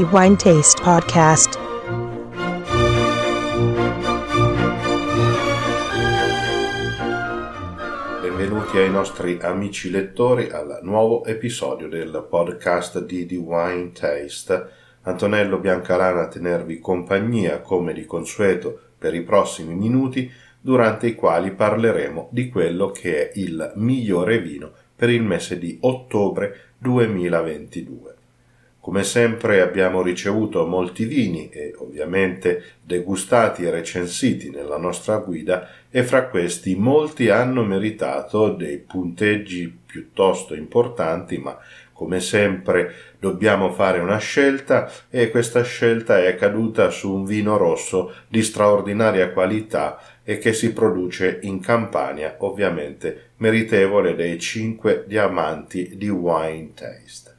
the Wine Taste Podcast. Benvenuti ai nostri amici lettori al nuovo episodio del podcast di The Wine Taste. Antonello Biancalana a tenervi compagnia come di consueto per i prossimi minuti durante i quali parleremo di quello che è il migliore vino per il mese di ottobre 2022. Come sempre abbiamo ricevuto molti vini e ovviamente degustati e recensiti nella nostra guida e fra questi molti hanno meritato dei punteggi piuttosto importanti ma come sempre dobbiamo fare una scelta e questa scelta è caduta su un vino rosso di straordinaria qualità e che si produce in Campania, ovviamente meritevole dei cinque diamanti di Wine Taste.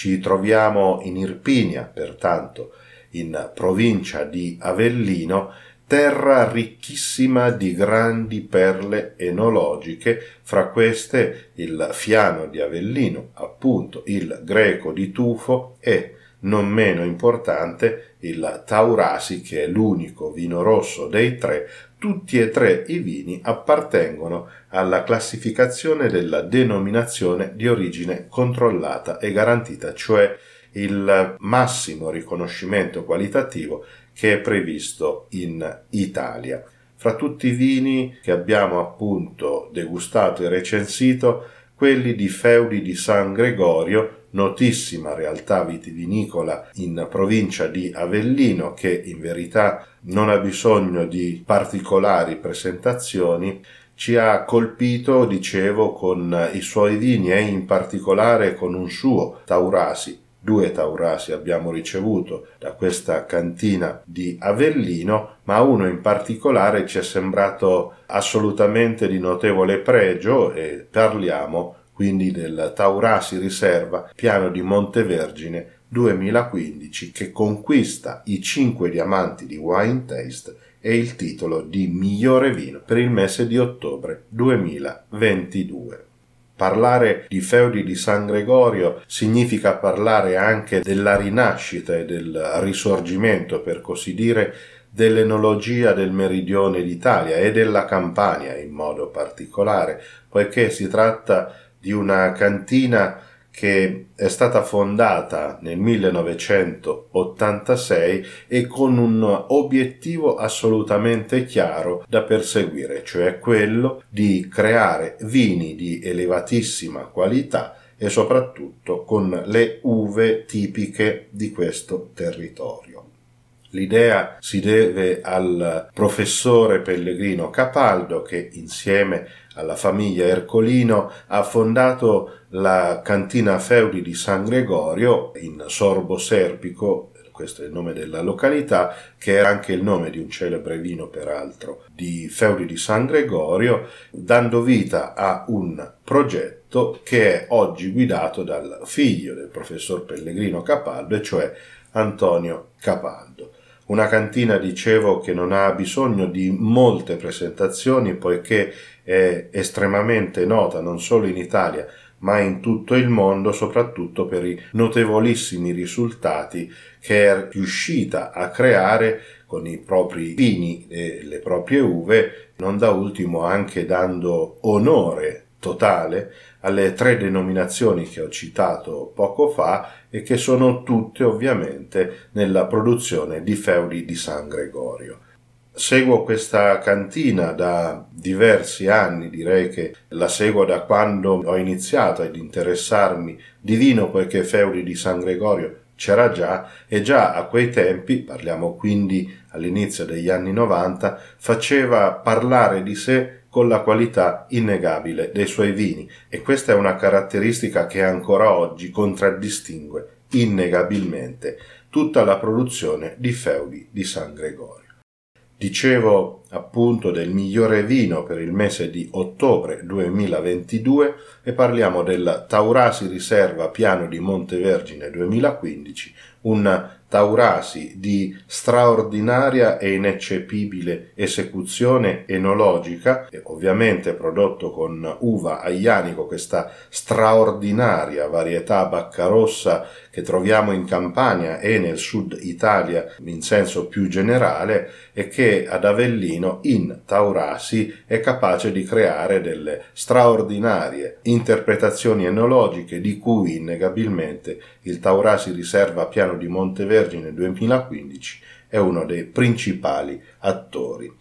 Ci troviamo in Irpinia, pertanto in provincia di Avellino, terra ricchissima di grandi perle enologiche, fra queste il fiano di Avellino, appunto il greco di tufo e, non meno importante, il Taurasi, che è l'unico vino rosso dei tre, tutti e tre i vini appartengono alla classificazione della denominazione di origine controllata e garantita, cioè il massimo riconoscimento qualitativo che è previsto in Italia. Fra tutti i vini che abbiamo appunto degustato e recensito, quelli di Feudi di San Gregorio, notissima realtà vitivinicola in provincia di Avellino, che in verità non ha bisogno di particolari presentazioni, ci ha colpito, dicevo, con i suoi vini e in particolare con un suo Taurasi. Due taurasi abbiamo ricevuto da questa cantina di Avellino, ma uno in particolare ci è sembrato assolutamente di notevole pregio e parliamo quindi del Taurasi Riserva Piano di Montevergine 2015 che conquista i 5 diamanti di Wine Taste e il titolo di migliore vino per il mese di ottobre 2022. Parlare di feudi di San Gregorio significa parlare anche della rinascita e del risorgimento, per così dire, dell'enologia del meridione d'Italia e della Campania in modo particolare, poiché si tratta di una cantina che è stata fondata nel 1986 e con un obiettivo assolutamente chiaro da perseguire, cioè quello di creare vini di elevatissima qualità e soprattutto con le uve tipiche di questo territorio. L'idea si deve al professore Pellegrino Capaldo che insieme alla famiglia Ercolino ha fondato la cantina Feudi di San Gregorio in Sorbo Serpico, questo è il nome della località, che è anche il nome di un celebre vino peraltro di Feudi di San Gregorio, dando vita a un progetto che è oggi guidato dal figlio del professor Pellegrino Capaldo, e cioè Antonio Capaldo. Una cantina, dicevo, che non ha bisogno di molte presentazioni poiché è estremamente nota non solo in Italia ma in tutto il mondo, soprattutto per i notevolissimi risultati che è riuscita a creare con i propri vini e le proprie uve, non da ultimo anche dando onore totale alle tre denominazioni che ho citato poco fa e che sono tutte ovviamente nella produzione di feudi di San Gregorio. Seguo questa cantina da diversi anni, direi che la seguo da quando ho iniziato ad interessarmi di vino, poiché Feudi di San Gregorio c'era già e già a quei tempi, parliamo quindi all'inizio degli anni 90, faceva parlare di sé con la qualità innegabile dei suoi vini e questa è una caratteristica che ancora oggi contraddistingue innegabilmente tutta la produzione di feudi di San Gregorio. Dicevo appunto del migliore vino per il mese di ottobre 2022 e parliamo del Taurasi Riserva Piano di Montevergine 2015, un Taurasi di straordinaria e ineccepibile esecuzione enologica, ovviamente prodotto con uva aianico, questa straordinaria varietà baccarossa che troviamo in Campania e nel sud Italia in senso più generale e che ad Avellino in Taurasi è capace di creare delle straordinarie interpretazioni enologiche di cui innegabilmente il Taurasi riserva piano di Monteverdi Vergine 2015 è uno dei principali attori.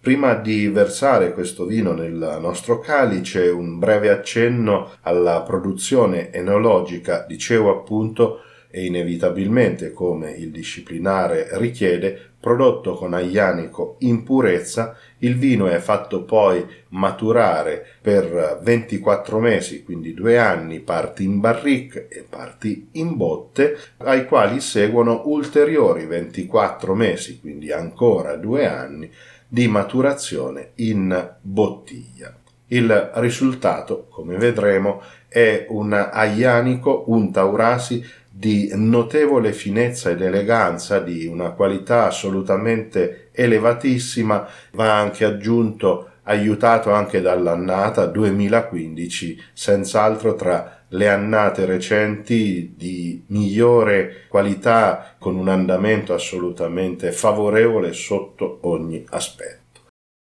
Prima di versare questo vino nel nostro calice, un breve accenno alla produzione enologica, dicevo appunto, e inevitabilmente, come il disciplinare richiede, prodotto con aglianico in purezza, il vino è fatto poi maturare per 24 mesi, quindi due anni, parti in barrique e parti in botte, ai quali seguono ulteriori 24 mesi, quindi ancora due anni, di maturazione in bottiglia. Il risultato, come vedremo, è un aglianico, un taurasi di notevole finezza ed eleganza, di una qualità assolutamente elevatissima, va anche aggiunto aiutato anche dall'annata 2015, senz'altro tra le annate recenti di migliore qualità con un andamento assolutamente favorevole sotto ogni aspetto.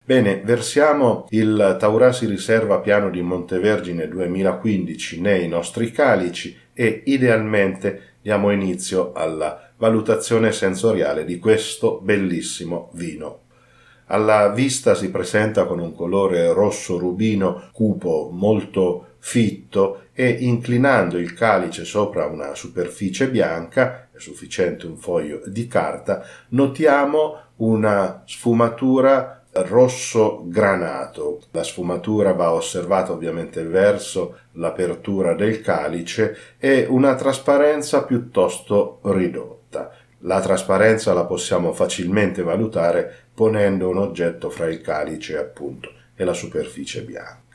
Bene, versiamo il Taurasi Riserva Piano di Montevergine 2015 nei nostri calici e idealmente diamo inizio alla valutazione sensoriale di questo bellissimo vino. Alla vista si presenta con un colore rosso rubino cupo molto fitto e inclinando il calice sopra una superficie bianca, è sufficiente un foglio di carta, notiamo una sfumatura rosso granato. La sfumatura va osservata ovviamente verso l'apertura del calice e una trasparenza piuttosto ridotta. La trasparenza la possiamo facilmente valutare ponendo un oggetto fra il calice appunto e la superficie bianca.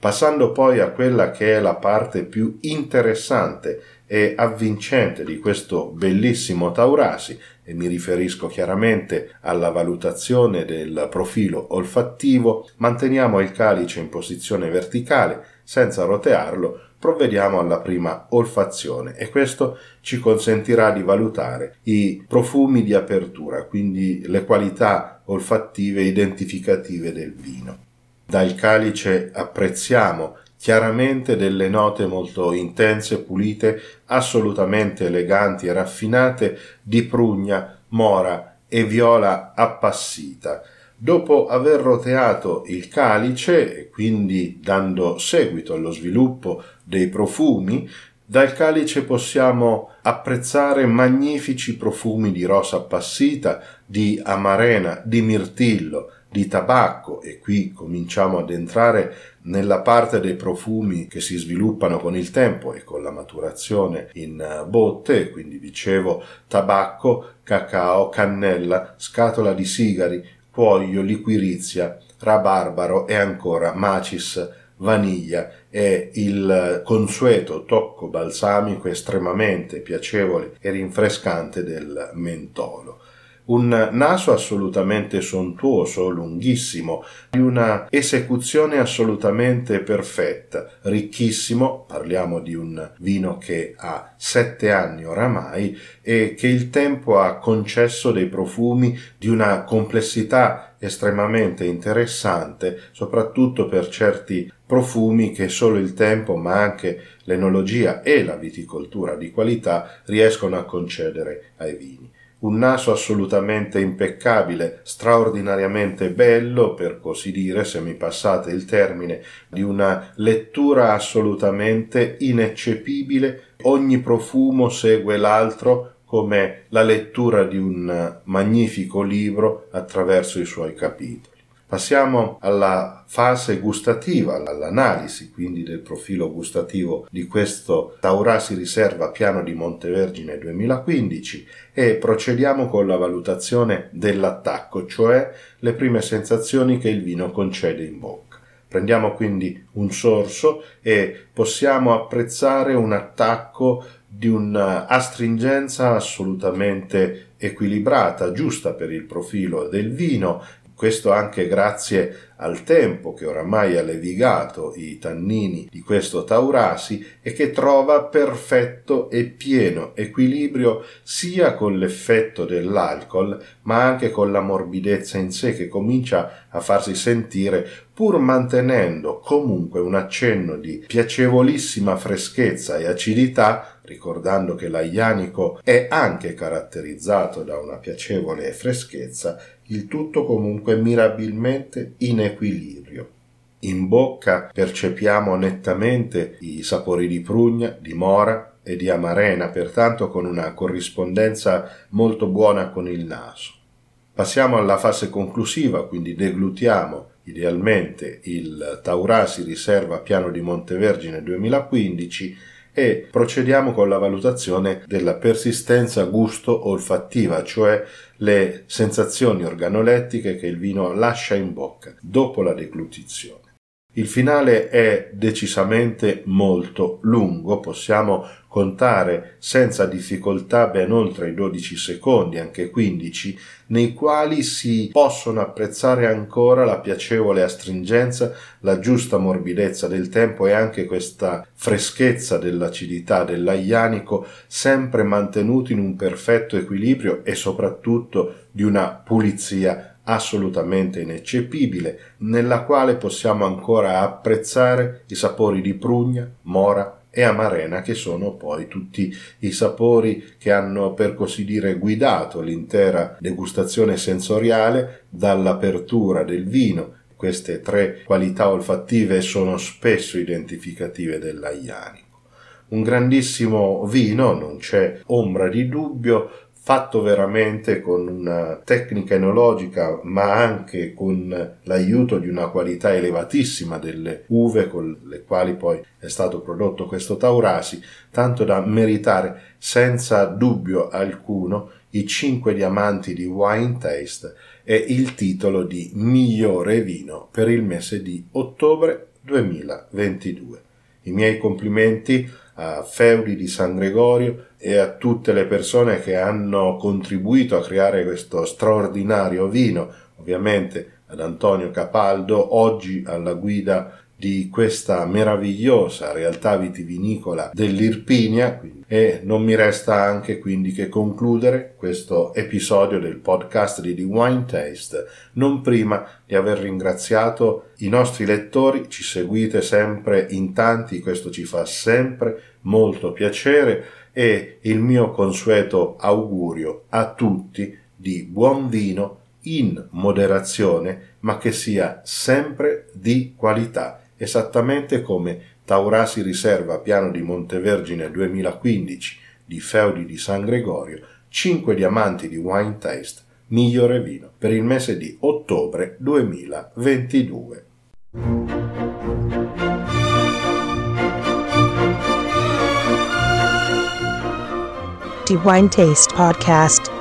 Passando poi a quella che è la parte più interessante e avvincente di questo bellissimo Taurasi, e mi riferisco chiaramente alla valutazione del profilo olfattivo, manteniamo il calice in posizione verticale senza rotearlo, provvediamo alla prima olfazione e questo ci consentirà di valutare i profumi di apertura, quindi le qualità olfattive identificative del vino. Dal calice apprezziamo chiaramente delle note molto intense, pulite, assolutamente eleganti e raffinate di prugna, mora e viola appassita. Dopo aver roteato il calice e quindi dando seguito allo sviluppo dei profumi, dal calice possiamo apprezzare magnifici profumi di rosa appassita, di amarena, di mirtillo, di tabacco e qui cominciamo ad entrare nella parte dei profumi che si sviluppano con il tempo e con la maturazione in eh, botte, quindi dicevo tabacco, cacao, cannella, scatola di sigari, cuoio, liquirizia, rabarbaro e ancora macis, vaniglia. E il consueto tocco balsamico estremamente piacevole e rinfrescante del mentolo un naso assolutamente sontuoso, lunghissimo, di una esecuzione assolutamente perfetta, ricchissimo, parliamo di un vino che ha sette anni oramai e che il tempo ha concesso dei profumi di una complessità estremamente interessante, soprattutto per certi profumi che solo il tempo, ma anche l'enologia e la viticoltura di qualità riescono a concedere ai vini un naso assolutamente impeccabile, straordinariamente bello, per così dire, se mi passate il termine, di una lettura assolutamente ineccepibile, ogni profumo segue l'altro come la lettura di un magnifico libro attraverso i suoi capitoli. Passiamo alla fase gustativa, all'analisi quindi del profilo gustativo di questo Taurasi Riserva Piano di Montevergine 2015 e procediamo con la valutazione dell'attacco, cioè le prime sensazioni che il vino concede in bocca. Prendiamo quindi un sorso e possiamo apprezzare un attacco di un'astringenza assolutamente equilibrata, giusta per il profilo del vino questo anche grazie al tempo che oramai ha levigato i tannini di questo Taurasi e che trova perfetto e pieno equilibrio sia con l'effetto dell'alcol ma anche con la morbidezza in sé che comincia a farsi sentire pur mantenendo comunque un accenno di piacevolissima freschezza e acidità ricordando che l'aianico è anche caratterizzato da una piacevole freschezza, il tutto comunque mirabilmente in equilibrio. In bocca percepiamo nettamente i sapori di prugna, di mora e di amarena, pertanto con una corrispondenza molto buona con il naso. Passiamo alla fase conclusiva, quindi deglutiamo idealmente il Taurasi riserva piano di Montevergine 2015 e procediamo con la valutazione della persistenza gusto-olfattiva, cioè le sensazioni organolettiche che il vino lascia in bocca dopo la deglutizione. Il finale è decisamente molto lungo, possiamo contare senza difficoltà ben oltre i 12 secondi, anche 15, nei quali si possono apprezzare ancora la piacevole astringenza, la giusta morbidezza del tempo e anche questa freschezza dell'acidità dell'aianico, sempre mantenuti in un perfetto equilibrio e soprattutto di una pulizia assolutamente ineccepibile, nella quale possiamo ancora apprezzare i sapori di prugna, mora, e amarena che sono poi tutti i sapori che hanno per così dire guidato l'intera degustazione sensoriale dall'apertura del vino. Queste tre qualità olfattive sono spesso identificative dell'aianico. Un grandissimo vino, non c'è ombra di dubbio, fatto veramente con una tecnica enologica ma anche con l'aiuto di una qualità elevatissima delle uve con le quali poi è stato prodotto questo Taurasi, tanto da meritare senza dubbio alcuno i cinque diamanti di Wine Taste e il titolo di migliore vino per il mese di ottobre 2022. I miei complimenti a Feudi di San Gregorio e a tutte le persone che hanno contribuito a creare questo straordinario vino, ovviamente ad Antonio Capaldo, oggi alla guida di questa meravigliosa realtà vitivinicola dell'Irpinia e non mi resta anche quindi che concludere questo episodio del podcast di The Wine Taste. Non prima di aver ringraziato i nostri lettori, ci seguite sempre in tanti, questo ci fa sempre molto piacere e il mio consueto augurio a tutti di buon vino in moderazione ma che sia sempre di qualità esattamente come Taurasi riserva piano di Montevergine 2015 di Feudi di San Gregorio, 5 diamanti di Wine Taste, migliore vino per il mese di ottobre 2022. The Wine Taste Podcast